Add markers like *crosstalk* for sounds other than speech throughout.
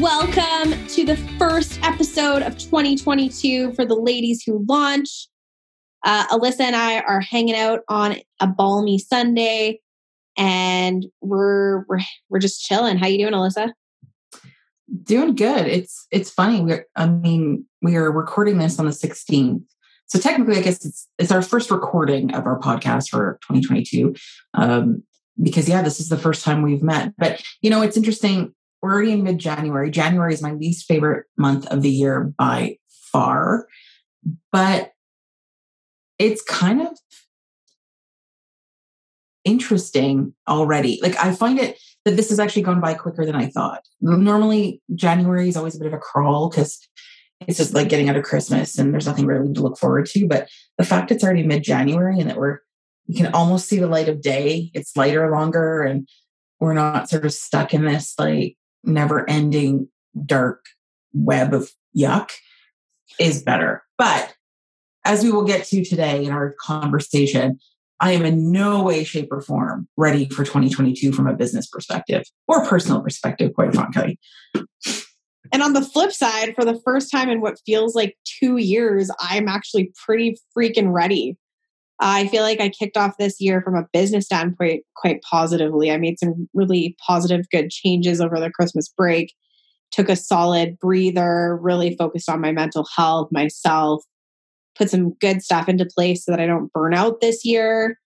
Welcome to the first episode of 2022 for the ladies who launch. Uh, Alyssa and I are hanging out on a balmy Sunday, and we're we're we're just chilling. How you doing, Alyssa? Doing good. It's it's funny. We're I mean we are recording this on the 16th, so technically, I guess it's it's our first recording of our podcast for 2022. Um, because yeah, this is the first time we've met. But you know, it's interesting we're already in mid January. January is my least favorite month of the year by far, but it's kind of interesting already. Like I find it that this has actually gone by quicker than I thought. Normally, January is always a bit of a crawl because it's just like getting out of Christmas and there's nothing really to look forward to. But the fact it's already mid January and that we're you can almost see the light of day, it's lighter longer, and we're not sort of stuck in this like never ending dark web of yuck is better. But as we will get to today in our conversation, I am in no way, shape, or form ready for 2022 from a business perspective or personal perspective, quite frankly. And on the flip side, for the first time in what feels like two years, I'm actually pretty freaking ready. I feel like I kicked off this year from a business standpoint quite positively. I made some really positive, good changes over the Christmas break, took a solid breather, really focused on my mental health, myself, put some good stuff into place so that I don't burn out this year.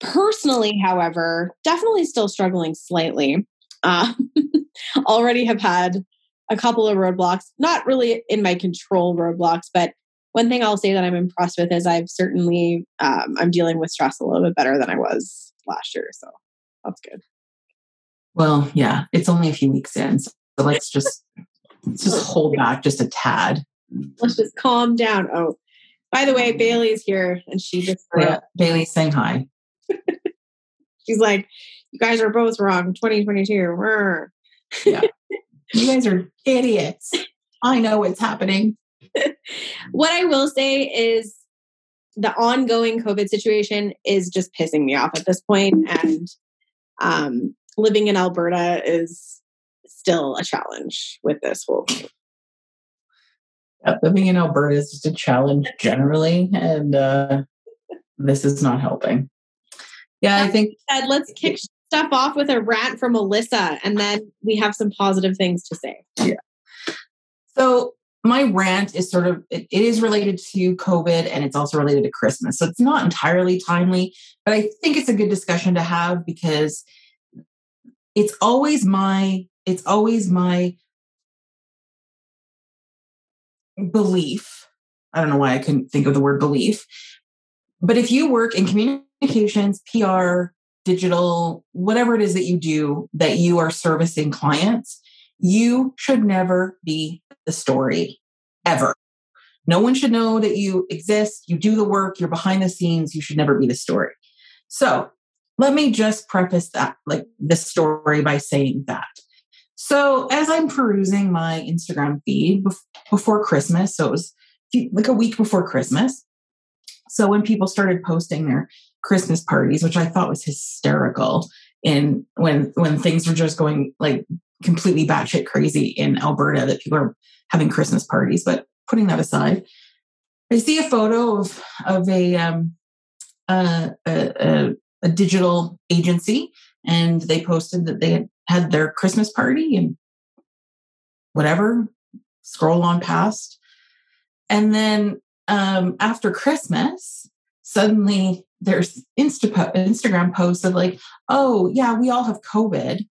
Personally, however, definitely still struggling slightly. Uh, *laughs* already have had a couple of roadblocks, not really in my control roadblocks, but one thing I'll say that I'm impressed with is I've certainly um, I'm dealing with stress a little bit better than I was last year, so that's good. Well, yeah, it's only a few weeks in, so let's just let's just *laughs* hold back just a tad. Let's just calm down. Oh, by the way, Bailey's here, and she just yeah, Bailey's saying hi. *laughs* She's like, "You guys are both wrong. 2022." yeah, *laughs* you guys are idiots. I know what's happening *laughs* what I will say is the ongoing COVID situation is just pissing me off at this point, and um, living in Alberta is still a challenge with this whole thing. Yeah, living in Alberta is just a challenge generally, and uh, this is not helping. Yeah, I think. Said, let's kick stuff off with a rant from Alyssa, and then we have some positive things to say. Yeah. So my rant is sort of it, is related to covid and it's also related to christmas. So it's not entirely timely but i think it's a good discussion to have because it's always my it's always my belief. I don't know why i couldn't think of the word belief but if you work in communications pr digital whatever it is that you do that you are servicing clients you should never be the story ever. No one should know that you exist, you do the work, you're behind the scenes, you should never be the story. So let me just preface that, like the story by saying that. So as I'm perusing my Instagram feed before Christmas, so it was like a week before Christmas. So when people started posting their Christmas parties, which I thought was hysterical, in when when things were just going like completely batshit crazy in Alberta that people are having Christmas parties. But putting that aside, I see a photo of of a um, a, a, a digital agency, and they posted that they had had their Christmas party and whatever. Scroll on past, and then um, after Christmas, suddenly there's Insta Instagram posts of like, oh yeah, we all have COVID,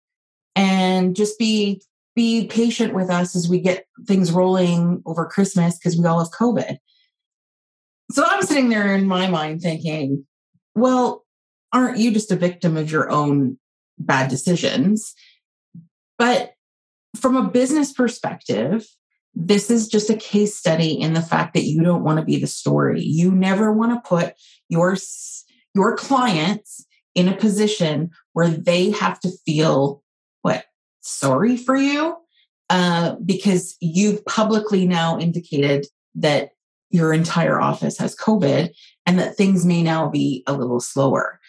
and just be be patient with us as we get things rolling over Christmas because we all have COVID. So I'm sitting there in my mind thinking, well, aren't you just a victim of your own bad decisions? But from a business perspective, this is just a case study in the fact that you don't want to be the story. You never want to put your your clients in a position where they have to feel what sorry for you uh, because you've publicly now indicated that your entire office has COVID and that things may now be a little slower.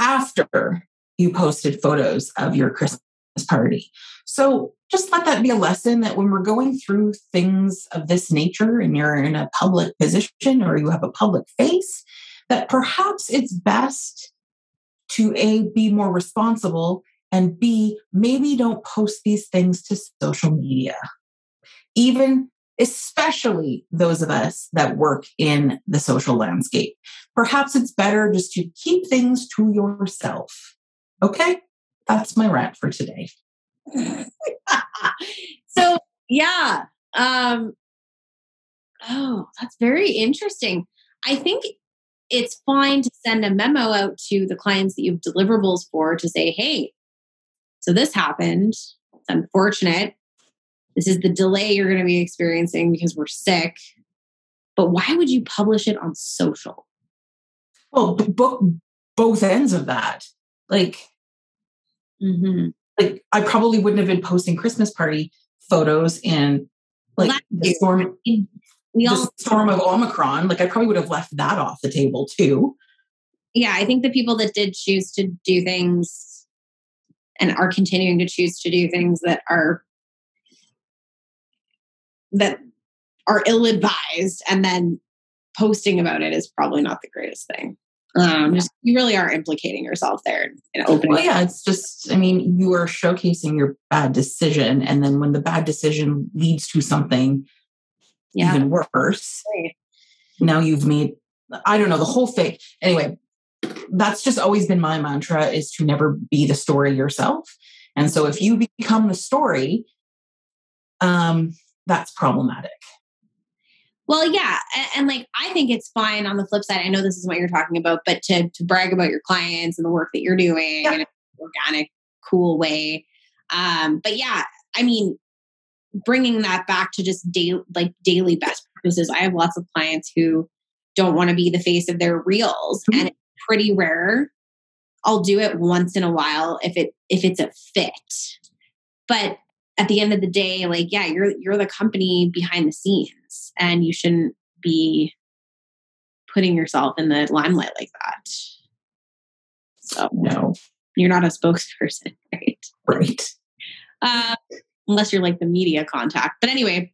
After you posted photos of your Christmas party. So just let that be a lesson that when we're going through things of this nature and you're in a public position or you have a public face, that perhaps it's best to A, be more responsible, and B, maybe don't post these things to social media. Even especially those of us that work in the social landscape. Perhaps it's better just to keep things to yourself. Okay? That's my rant for today. *laughs* so, yeah. Um, oh, that's very interesting. I think it's fine to send a memo out to the clients that you have deliverables for to say, hey, so this happened. It's unfortunate. This is the delay you're going to be experiencing because we're sick. But why would you publish it on social? Well, book both ends of that. Like, mm-hmm. like I probably wouldn't have been posting Christmas party photos in like well, the storm we all, the storm of Omicron, like I probably would have left that off the table too. Yeah, I think the people that did choose to do things and are continuing to choose to do things that are that are ill-advised and then posting about it is probably not the greatest thing. Um, just you really are implicating yourself there in opening. Well, yeah, it's just I mean, you are showcasing your bad decision, and then when the bad decision leads to something yeah. even worse. Right. Now you've made, I don't know, the whole thing. Anyway, that's just always been my mantra is to never be the story yourself. And so if you become the story, um, that's problematic. Well, yeah, and, and, like I think it's fine. On the flip side, I know this is what you're talking about, but to to brag about your clients and the work that you're doing yeah. in an organic, cool way. Um, but yeah, I mean, bringing that back to just daily like daily best practices i have lots of clients who don't want to be the face of their reels mm-hmm. and pretty rare. I'll do it once in a while if it if it's a fit. But at the end of the day like yeah you're you're the company behind the scenes and you shouldn't be putting yourself in the limelight like that. So no. you're not a spokesperson *laughs* right? Right. Uh, unless you're like the media contact. But anyway,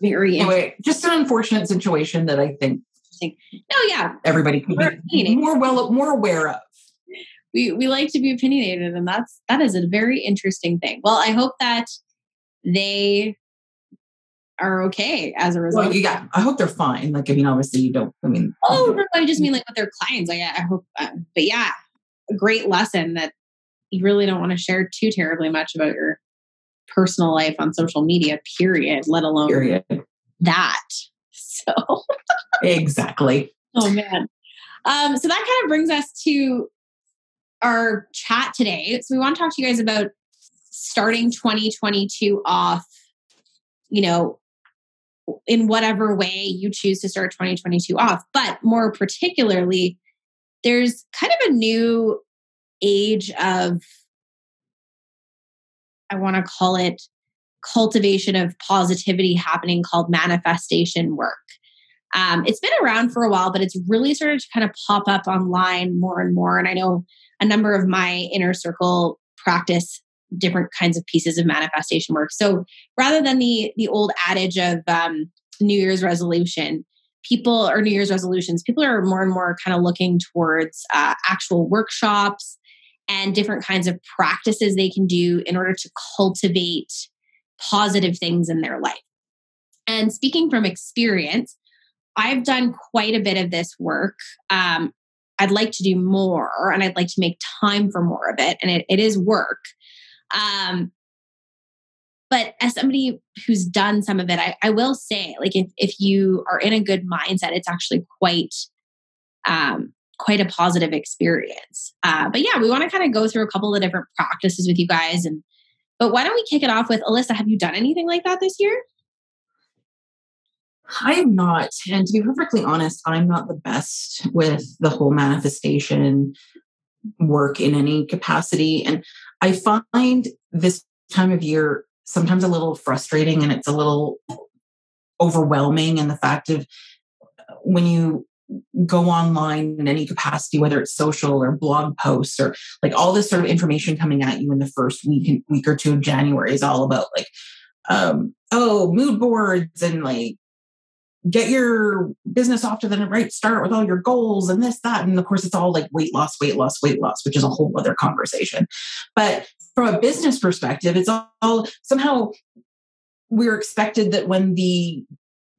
very anyway, just an unfortunate situation that I think. No, yeah, everybody could be more well more aware of. We we like to be opinionated, and that's that is a very interesting thing. Well, I hope that they are okay as a result. Well, yeah, I hope they're fine. Like, I mean, obviously, you don't. I mean, oh, no, I just mean like with their clients. Like, I hope, uh, but yeah, a great lesson that you really don't want to share too terribly much about your personal life on social media, period, let alone period. that. *laughs* So, exactly. Oh, man. Um, so that kind of brings us to our chat today. So, we want to talk to you guys about starting 2022 off, you know, in whatever way you choose to start 2022 off. But more particularly, there's kind of a new age of I want to call it cultivation of positivity happening called manifestation work. Um, it's been around for a while, but it's really started to kind of pop up online more and more. And I know a number of my inner circle practice different kinds of pieces of manifestation work. So rather than the the old adage of um, New Year's resolution, people or New Year's resolutions, people are more and more kind of looking towards uh, actual workshops and different kinds of practices they can do in order to cultivate positive things in their life. And speaking from experience, I've done quite a bit of this work. Um, I'd like to do more and I'd like to make time for more of it. And it, it is work. Um, but as somebody who's done some of it, I, I, will say, like, if, if you are in a good mindset, it's actually quite um, quite a positive experience. Uh, but yeah, we want to kind of go through a couple of different practices with you guys and But why don't we kick it off with Alyssa? Have you done anything like that this year? I am not. And to be perfectly honest, I'm not the best with the whole manifestation work in any capacity. And I find this time of year sometimes a little frustrating and it's a little overwhelming in the fact of when you go online in any capacity, whether it's social or blog posts or like all this sort of information coming at you in the first week week or two of January is all about like um oh mood boards and like get your business off to the right start with all your goals and this that and of course it's all like weight loss weight loss weight loss which is a whole other conversation. But from a business perspective it's all somehow we're expected that when the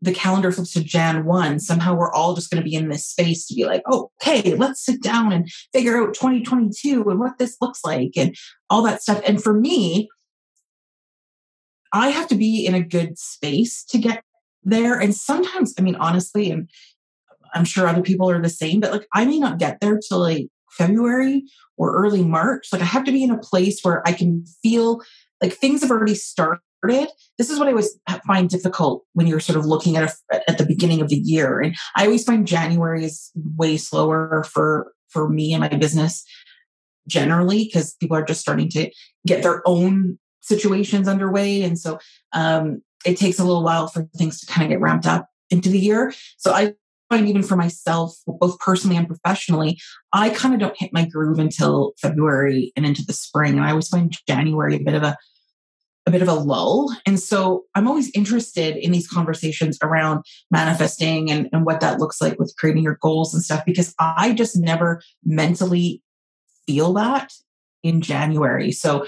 the calendar flips to Jan 1, somehow we're all just going to be in this space to be like, oh, okay, let's sit down and figure out 2022 and what this looks like and all that stuff. And for me, I have to be in a good space to get there. And sometimes, I mean, honestly, and I'm sure other people are the same, but like I may not get there till like February or early March. Like I have to be in a place where I can feel like things have already started this is what I always find difficult when you're sort of looking at a, at the beginning of the year. And I always find January is way slower for for me and my business generally because people are just starting to get their own situations underway, and so um, it takes a little while for things to kind of get ramped up into the year. So I find even for myself, both personally and professionally, I kind of don't hit my groove until February and into the spring. And I always find January a bit of a a bit of a lull. And so I'm always interested in these conversations around manifesting and, and what that looks like with creating your goals and stuff, because I just never mentally feel that in January. So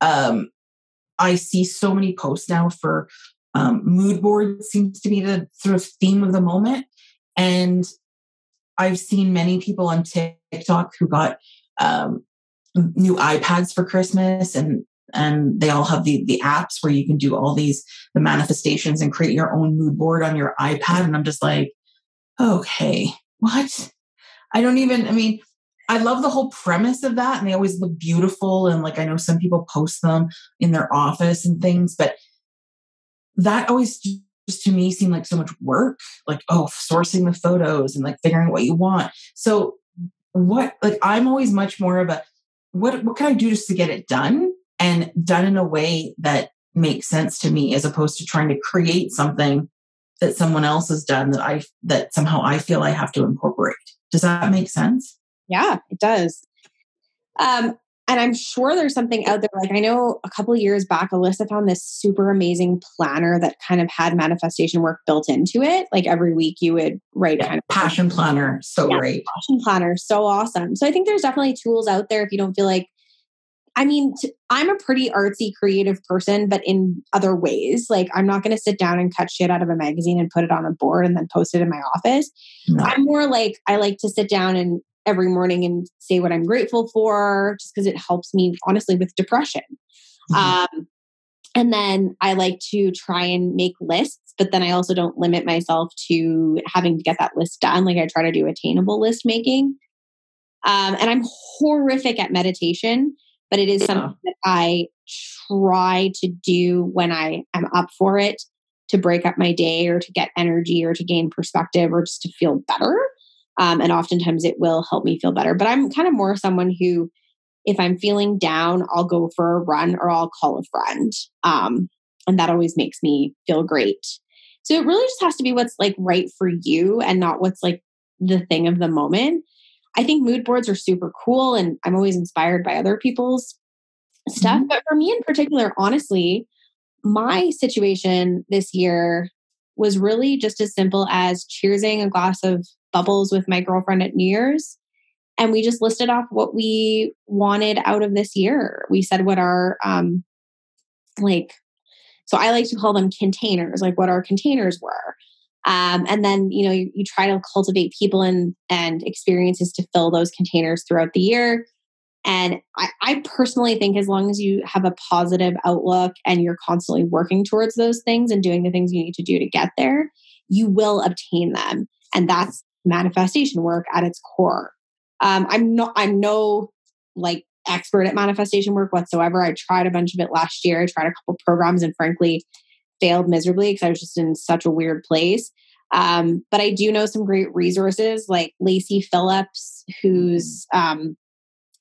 um, I see so many posts now for um, mood board seems to be the sort of theme of the moment. And I've seen many people on TikTok who got um, new iPads for Christmas and and they all have the the apps where you can do all these the manifestations and create your own mood board on your iPad. And I'm just like okay what? I don't even I mean I love the whole premise of that. And they always look beautiful. And like I know some people post them in their office and things but that always just to me seemed like so much work like oh sourcing the photos and like figuring what you want. So what like I'm always much more of a what what can I do just to get it done and done in a way that makes sense to me as opposed to trying to create something that someone else has done that I that somehow I feel I have to incorporate. Does that make sense? Yeah, it does. Um, and I'm sure there's something out there. Like I know a couple years back, Alyssa found this super amazing planner that kind of had manifestation work built into it. Like every week, you would write kind of passion planner. So yeah, great, passion planner, so awesome. So I think there's definitely tools out there if you don't feel like I mean, I'm a pretty artsy, creative person, but in other ways. Like, I'm not going to sit down and cut shit out of a magazine and put it on a board and then post it in my office. No. I'm more like, I like to sit down and every morning and say what I'm grateful for, just because it helps me, honestly, with depression. Mm-hmm. Um, and then I like to try and make lists, but then I also don't limit myself to having to get that list done. Like, I try to do attainable list making. Um, and I'm horrific at meditation but it is yeah. something that I try to do when I am up for it to break up my day or to get energy or to gain perspective or just to feel better. Um, and oftentimes it will help me feel better. But I'm kind of more someone who, if I'm feeling down, I'll go for a run or I'll call a friend. Um, and that always makes me feel great. So it really just has to be what's like right for you and not what's like the thing of the moment. I think mood boards are super cool and I'm always inspired by other people's stuff. Mm-hmm. But for me in particular, honestly, my situation this year was really just as simple as cheersing a glass of bubbles with my girlfriend at New Year's. And we just listed off what we wanted out of this year. We said what our, um, like, so I like to call them containers, like what our containers were. Um, and then, you know, you, you try to cultivate people and, and experiences to fill those containers throughout the year. And I, I, personally think as long as you have a positive outlook and you're constantly working towards those things and doing the things you need to do to get there, you will obtain them. And that's manifestation work at its core. Um, I'm not, I'm no like expert at manifestation work whatsoever. I tried a bunch of it last year. I tried a couple programs and frankly failed miserably because I was just in such a weird place. Um, but I do know some great resources like Lacy Phillips, who's um,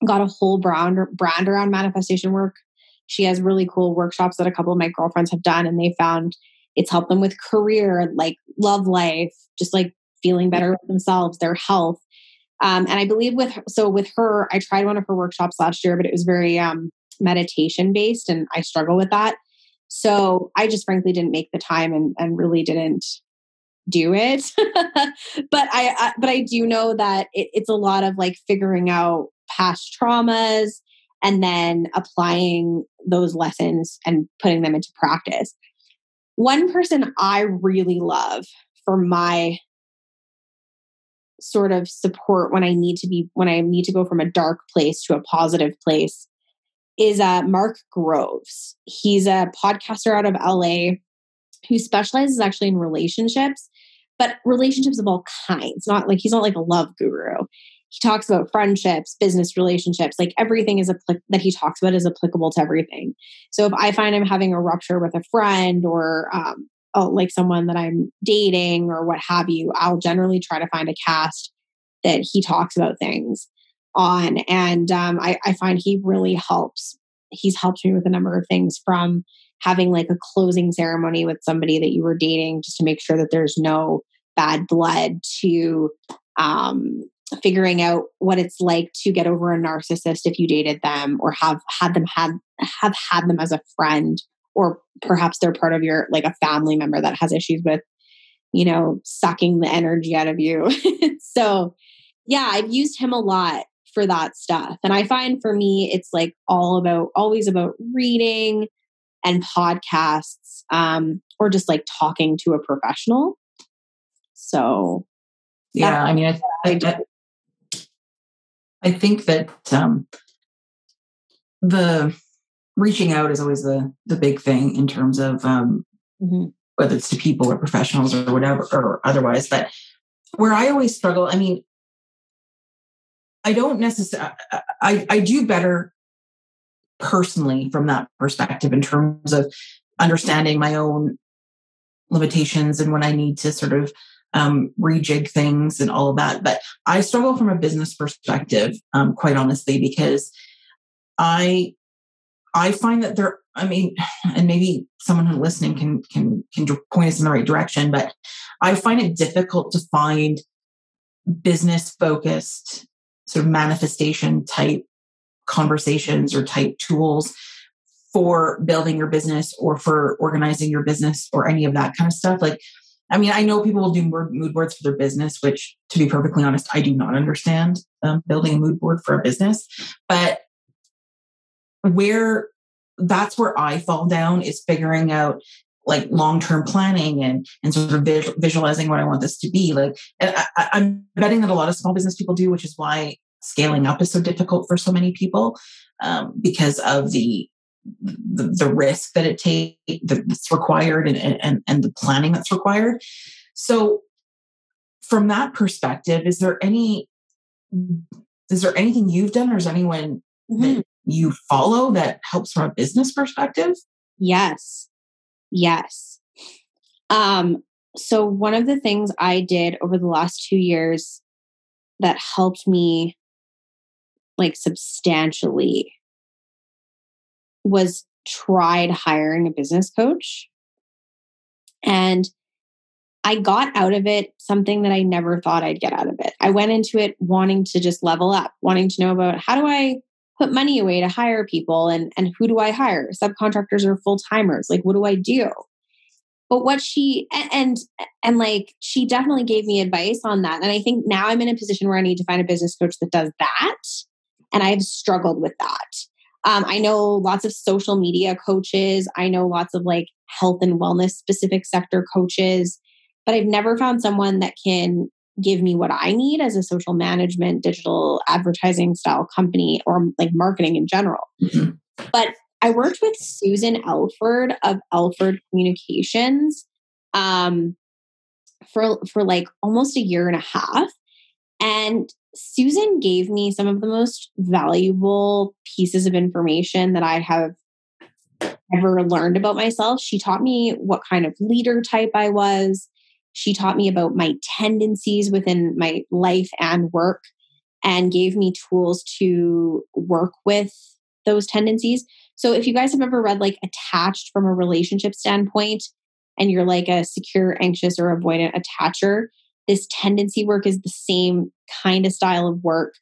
got a whole brand, brand around manifestation work. She has really cool workshops that a couple of my girlfriends have done, and they found it's helped them with career, like love life, just like feeling better with themselves, their health. Um, and I believe with so with her, I tried one of her workshops last year, but it was very um, meditation based, and I struggle with that. So I just frankly didn't make the time and, and really didn't do it. *laughs* but I, I, but I do know that it, it's a lot of like figuring out past traumas and then applying those lessons and putting them into practice. One person I really love for my sort of support when I need to be when I need to go from a dark place to a positive place is uh, Mark Groves. He's a podcaster out of LA who specializes actually in relationships, but relationships of all kinds. Not like he's not like a love guru. He talks about friendships, business relationships, like everything is that he talks about is applicable to everything. So if I find I'm having a rupture with a friend or um, oh, like someone that I'm dating or what have you, I'll generally try to find a cast that he talks about things on. And um, I, I find he really helps. He's helped me with a number of things from having like a closing ceremony with somebody that you were dating just to make sure that there's no bad blood to um, figuring out what it's like to get over a narcissist if you dated them or have had them had have had them as a friend or perhaps they're part of your like a family member that has issues with you know sucking the energy out of you *laughs* so yeah i've used him a lot for that stuff and i find for me it's like all about always about reading and podcasts um or just like talking to a professional so yeah i mean I, I, I think that um the reaching out is always the the big thing in terms of um, mm-hmm. whether it's to people or professionals or whatever or otherwise. But where I always struggle, I mean, I don't necessarily. I I do better personally from that perspective in terms of understanding my own limitations and when I need to sort of um, rejig things and all of that. But I struggle from a business perspective, um, quite honestly, because I I find that there, I mean, *sighs* and maybe someone who's listening can can can point us in the right direction, but I find it difficult to find business focused sort of manifestation type conversations or type tools for building your business or for organizing your business or any of that kind of stuff. Like, I mean, I know people will do mood boards for their business, which, to be perfectly honest, I do not understand um, building a mood board for a business. But where that's where I fall down is figuring out like long-term planning and and sort of visualizing what I want this to be. Like I, am betting that a lot of small business people do, which is why scaling up is so difficult for so many people um, because of the, the, the risk that it takes that's required and, and and the planning that's required. So from that perspective, is there any is there anything you've done or is anyone mm-hmm. that you follow that helps from a business perspective? Yes. Yes. Um, so one of the things I did over the last two years that helped me like substantially was tried hiring a business coach. And I got out of it something that I never thought I'd get out of it. I went into it wanting to just level up, wanting to know about how do I put money away to hire people and and who do I hire? Subcontractors or full timers? Like what do I do? But what she and, and and like she definitely gave me advice on that. And I think now I'm in a position where I need to find a business coach that does that. And I've struggled with that. Um, I know lots of social media coaches. I know lots of like health and wellness specific sector coaches, but I've never found someone that can give me what I need as a social management, digital advertising style company or like marketing in general. Mm-hmm. But I worked with Susan Elford of Elford Communications um, for for like almost a year and a half. And Susan gave me some of the most valuable pieces of information that I have ever learned about myself. She taught me what kind of leader type I was. She taught me about my tendencies within my life and work and gave me tools to work with those tendencies. So if you guys have ever read like attached from a relationship standpoint and you're like a secure, anxious, or avoidant attacher, this tendency work is the same kind of style of work,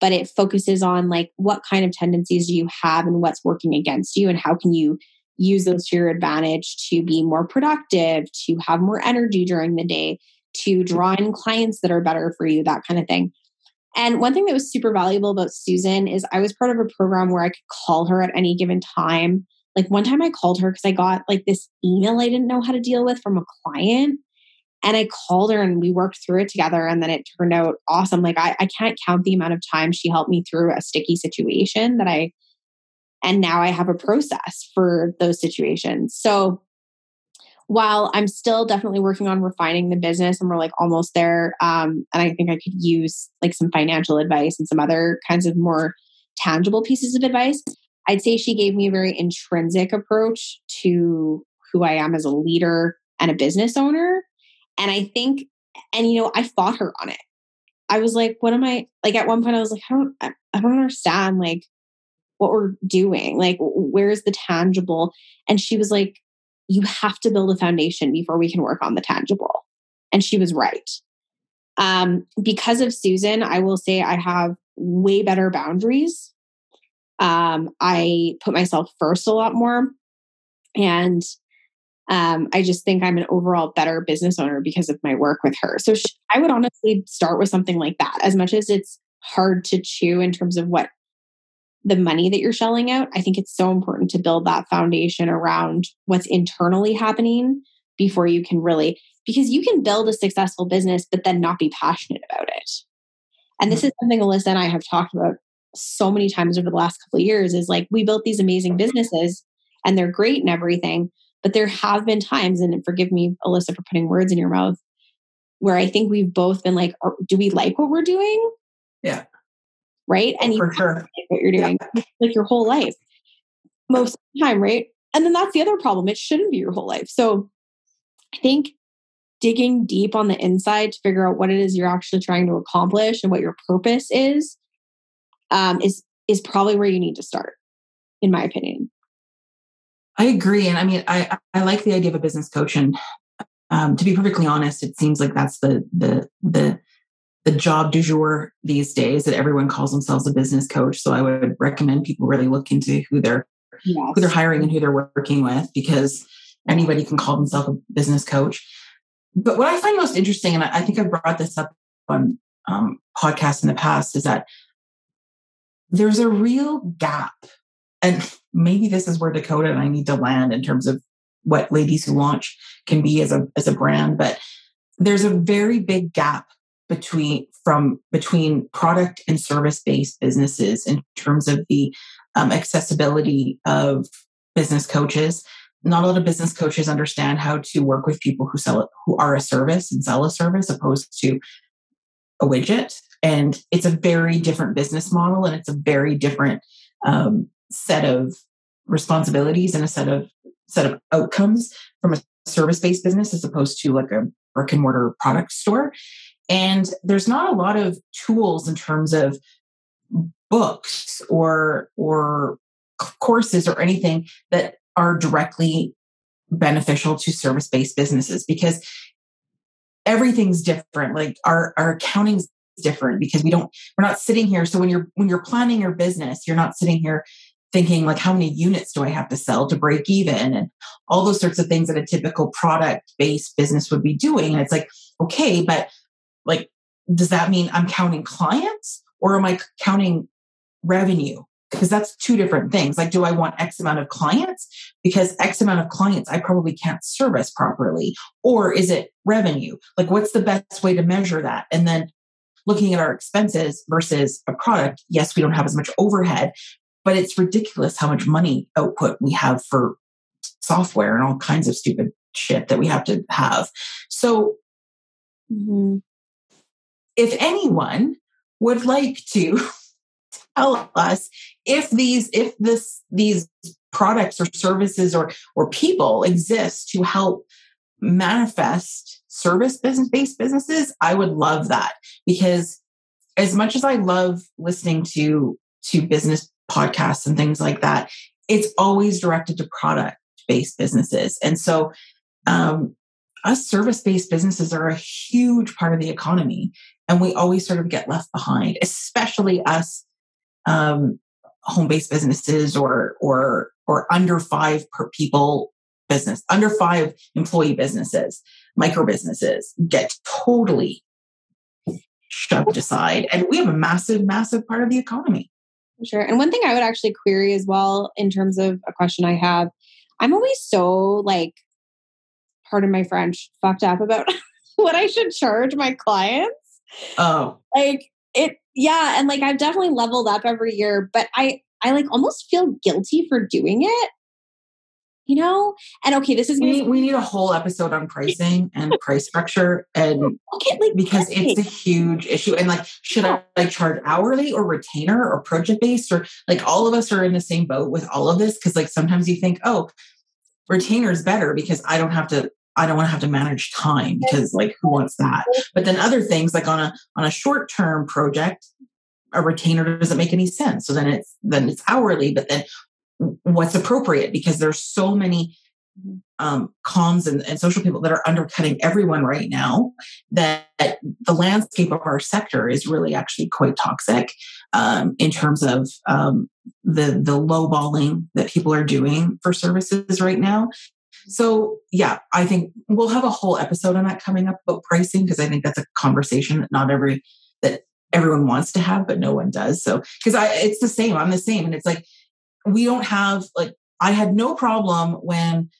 but it focuses on like what kind of tendencies do you have and what's working against you and how can you use those to your advantage to be more productive, to have more energy during the day, to draw in clients that are better for you, that kind of thing. And one thing that was super valuable about Susan is I was part of a program where I could call her at any given time. Like one time I called her because I got like this email I didn't know how to deal with from a client. And I called her and we worked through it together. And then it turned out awesome. Like I, I can't count the amount of time she helped me through a sticky situation that I, and now I have a process for those situations. So while I'm still definitely working on refining the business and we're like almost there, um, and I think I could use like some financial advice and some other kinds of more tangible pieces of advice, I'd say she gave me a very intrinsic approach to who I am as a leader and a business owner. And I think, and you know, I fought her on it. I was like, what am I like at one point I was like, I don't I, don't understand like what we're doing. Like where's the tangible? And she was like, you have to build a foundation before we can work on the tangible. And she was right. Um, because of Susan, I will say I have way better boundaries. Um, I put myself first a lot more. And um, I just think I'm an overall better business owner because of my work with her. So I would honestly start with something like that. As much as it's hard to chew in terms of what the money that you're shelling out, I think it's so important to build that foundation around what's internally happening before you can really, because you can build a successful business, but then not be passionate about it. And this mm-hmm. is something Alyssa and I have talked about so many times over the last couple of years is like we built these amazing businesses and they're great and everything. But there have been times, and forgive me, Alyssa, for putting words in your mouth, where I think we've both been like, do we like what we're doing? Yeah right? And you for sure. What you're doing yeah. like your whole life. Most of the time, right? And then that's the other problem. It shouldn't be your whole life. So I think digging deep on the inside to figure out what it is you're actually trying to accomplish and what your purpose is um, is is probably where you need to start, in my opinion. I agree, and I mean, I I like the idea of a business coach, and um, to be perfectly honest, it seems like that's the the the the job du jour these days that everyone calls themselves a business coach. So I would recommend people really look into who they're yes. who they're hiring and who they're working with because anybody can call themselves a business coach. But what I find most interesting, and I think I've brought this up on um, podcasts in the past, is that there's a real gap. And maybe this is where Dakota and I need to land in terms of what Ladies Who Launch can be as a as a brand. But there's a very big gap between from between product and service based businesses in terms of the um, accessibility of business coaches. Not a lot of business coaches understand how to work with people who sell who are a service and sell a service opposed to a widget. And it's a very different business model and it's a very different um, set of responsibilities and a set of set of outcomes from a service based business as opposed to like a brick and mortar product store and there's not a lot of tools in terms of books or or courses or anything that are directly beneficial to service-based businesses because everything's different. Like our our accounting's different because we don't we're not sitting here. So when you're when you're planning your business, you're not sitting here thinking like how many units do I have to sell to break even and all those sorts of things that a typical product based business would be doing. And it's like, okay, but like, does that mean I'm counting clients or am I counting revenue? Because that's two different things. Like, do I want X amount of clients? Because X amount of clients I probably can't service properly. Or is it revenue? Like, what's the best way to measure that? And then looking at our expenses versus a product, yes, we don't have as much overhead, but it's ridiculous how much money output we have for software and all kinds of stupid shit that we have to have. So, mm-hmm if anyone would like to *laughs* tell us if these if this these products or services or or people exist to help manifest service business based businesses i would love that. Because as much as i love listening to to business podcasts and things like that it's always directed to product based businesses. And so um, us service based businesses are a huge part of the economy and we always sort of get left behind especially us um, home-based businesses or or or under five per people business, under five employee businesses, micro businesses get totally shoved aside. And we have a massive, massive part of the economy. Sure. And one thing I would actually query as well in terms of a question I have, I'm always so like, pardon my French, fucked up about *laughs* what I should charge my clients. Oh. Like it yeah and like i've definitely leveled up every year but i i like almost feel guilty for doing it you know and okay this is we need, we need a whole episode on *laughs* pricing and price structure and okay, like, because it's a huge issue and like should i like charge hourly or retainer or project based or like all of us are in the same boat with all of this because like sometimes you think oh retainer is better because i don't have to I don't want to have to manage time because like who wants that? But then other things like on a on a short term project, a retainer doesn't make any sense. So then it's then it's hourly, but then what's appropriate because there's so many um, comms and, and, social people that are undercutting everyone right now that the landscape of our sector is really actually quite toxic um, in terms of um, the the lowballing that people are doing for services right now so, yeah, I think we'll have a whole episode on that coming up about pricing because I think that's a conversation that not every that everyone wants to have, but no one does. So, because I it's the same, I'm the same, and it's like we don't have like I had no problem when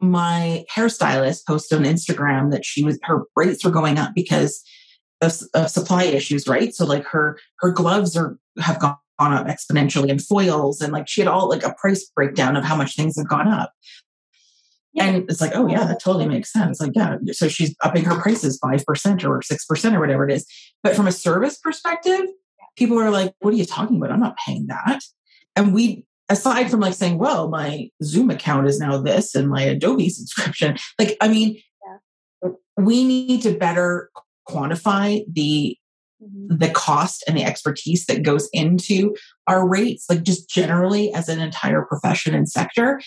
my hairstylist posted on Instagram that she was her rates were going up because of, of supply issues, right? So like her her gloves are have gone up exponentially and foils and like she had all like a price breakdown of how much things have gone up and it's like, oh yeah, that totally makes sense. Like, yeah, so she's upping her prices 5% or 6% or whatever it is. But from a service perspective, people are like, what are you talking about? I'm not paying that. And we, aside from like saying, well, my Zoom account is now this and my Adobe *laughs* subscription, like, I mean, yeah. we need to better quantify the Mm-hmm. the cost and the expertise that goes into our rates, like just generally as an entire profession and sector,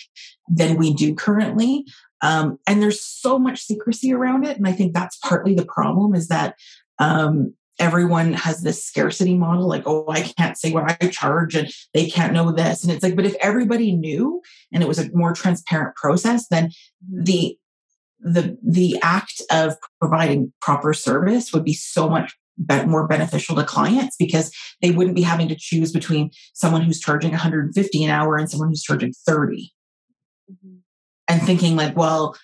than we do currently. Um, and there's so much secrecy around it. And I think that's partly the problem is that um, everyone has this scarcity model like, oh, I can't say what I charge and they can't know this. And it's like, but if everybody knew and it was a more transparent process, then mm-hmm. the the the act of providing proper service would be so much more beneficial to clients because they wouldn't be having to choose between someone who's charging 150 an hour and someone who's charging 30 mm-hmm. and thinking like well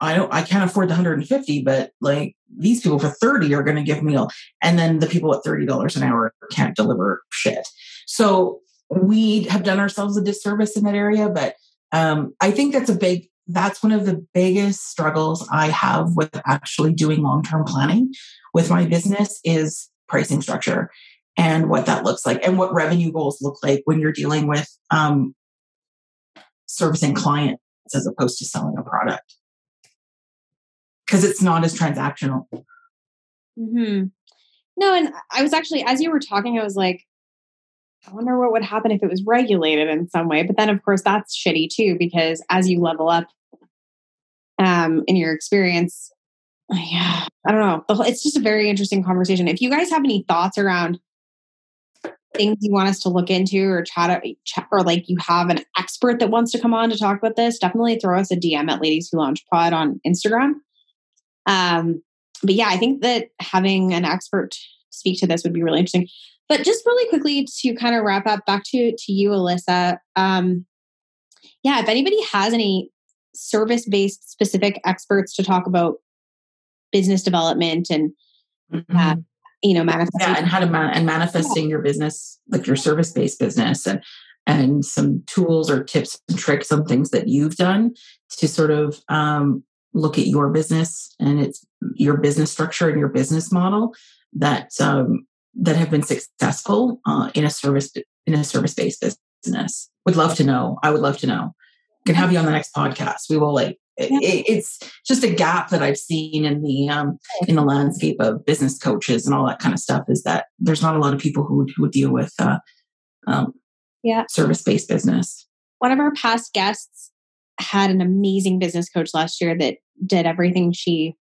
i don't i can't afford the 150 but like these people for 30 are going to give me all and then the people at $30 an hour can't deliver shit. So we have done ourselves a disservice in that area but um, i think that's a big that's one of the biggest struggles I have with actually doing long term planning with my business is pricing structure and what that looks like and what revenue goals look like when you're dealing with um, servicing clients as opposed to selling a product because it's not as transactional. Mm-hmm. No, and I was actually, as you were talking, I was like, I wonder what would happen if it was regulated in some way. But then, of course, that's shitty too, because as you level up um, in your experience, yeah, I don't know. It's just a very interesting conversation. If you guys have any thoughts around things you want us to look into or chat, chat or like you have an expert that wants to come on to talk about this, definitely throw us a DM at Ladies Who Launch Pod on Instagram. Um, but yeah, I think that having an expert speak to this would be really interesting. But just really quickly to kind of wrap up, back to to you, Alyssa. Um, yeah, if anybody has any service based specific experts to talk about business development and mm-hmm. uh, you know manifesting yeah, and how to man- and manifesting your business like your service based business and and some tools or tips and tricks on things that you've done to sort of um, look at your business and its your business structure and your business model that um, that have been successful uh, in a service in a service based business? Would love to know. I would love to know. Can have you on the next podcast. We will like. It, it's just a gap that I've seen in the um, in the landscape of business coaches and all that kind of stuff. Is that there's not a lot of people who, who deal with uh, um, yeah service based business. One of our past guests had an amazing business coach last year that did everything she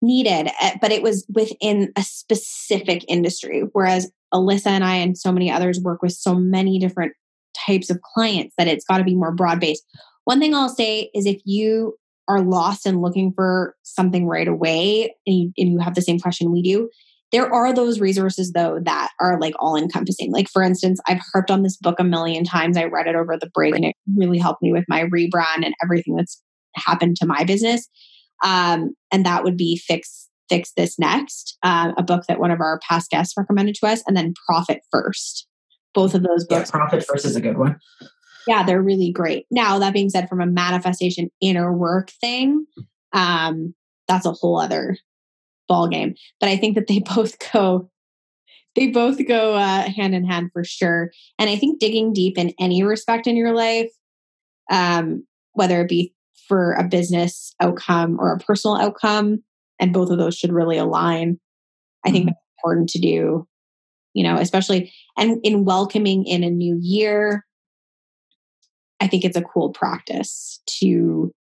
needed, eh, but it was within a specific industry. Whereas Alyssa and I and so many others work with so many different types of clients that it's got to be more broad based. One thing I'll say is if you are lost and looking for something right away and you, and you have the same question we do, there are those resources though that are like all encompassing. Like for instance, I've harped on this book a million times. I read it over the break and it really helped me with my rebrand and everything that's happened to my business. Um, and that would be fix fix this next, uh, a book that one of our past guests recommended to us, and then Profit First. Both of those books. Yeah, Profit First is a good one. Yeah, they're really great. Now that being said, from a manifestation inner work thing, um, that's a whole other ball game. But I think that they *laughs* both go they both go uh, hand in hand for sure. And I think digging deep in any respect in your life, um, whether it be for a business outcome or a personal outcome, and both of those should really align. I think mm-hmm. that's important to do, you know, especially and in welcoming in a new year. I think it's a cool practice to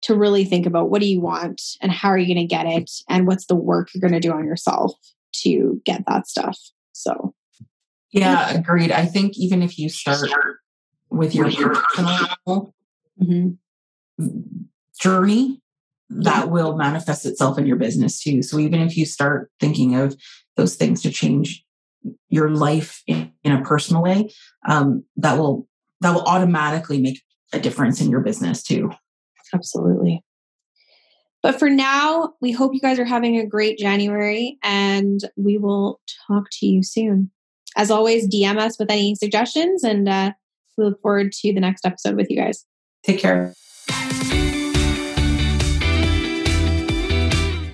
to really think about what do you want and how are you going to get it and what's the work you're going to do on yourself to get that stuff. So, yeah, agreed. I think even if you start with your personal mm-hmm. journey, that will manifest itself in your business too. So, even if you start thinking of those things to change your life in, in a personal way, um, that will that will automatically make a difference in your business too. Absolutely. But for now, we hope you guys are having a great January and we will talk to you soon. As always, DM us with any suggestions and uh, we look forward to the next episode with you guys. Take care.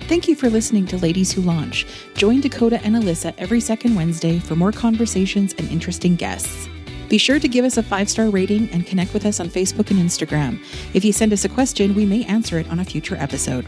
Thank you for listening to Ladies Who Launch. Join Dakota and Alyssa every second Wednesday for more conversations and interesting guests. Be sure to give us a five star rating and connect with us on Facebook and Instagram. If you send us a question, we may answer it on a future episode.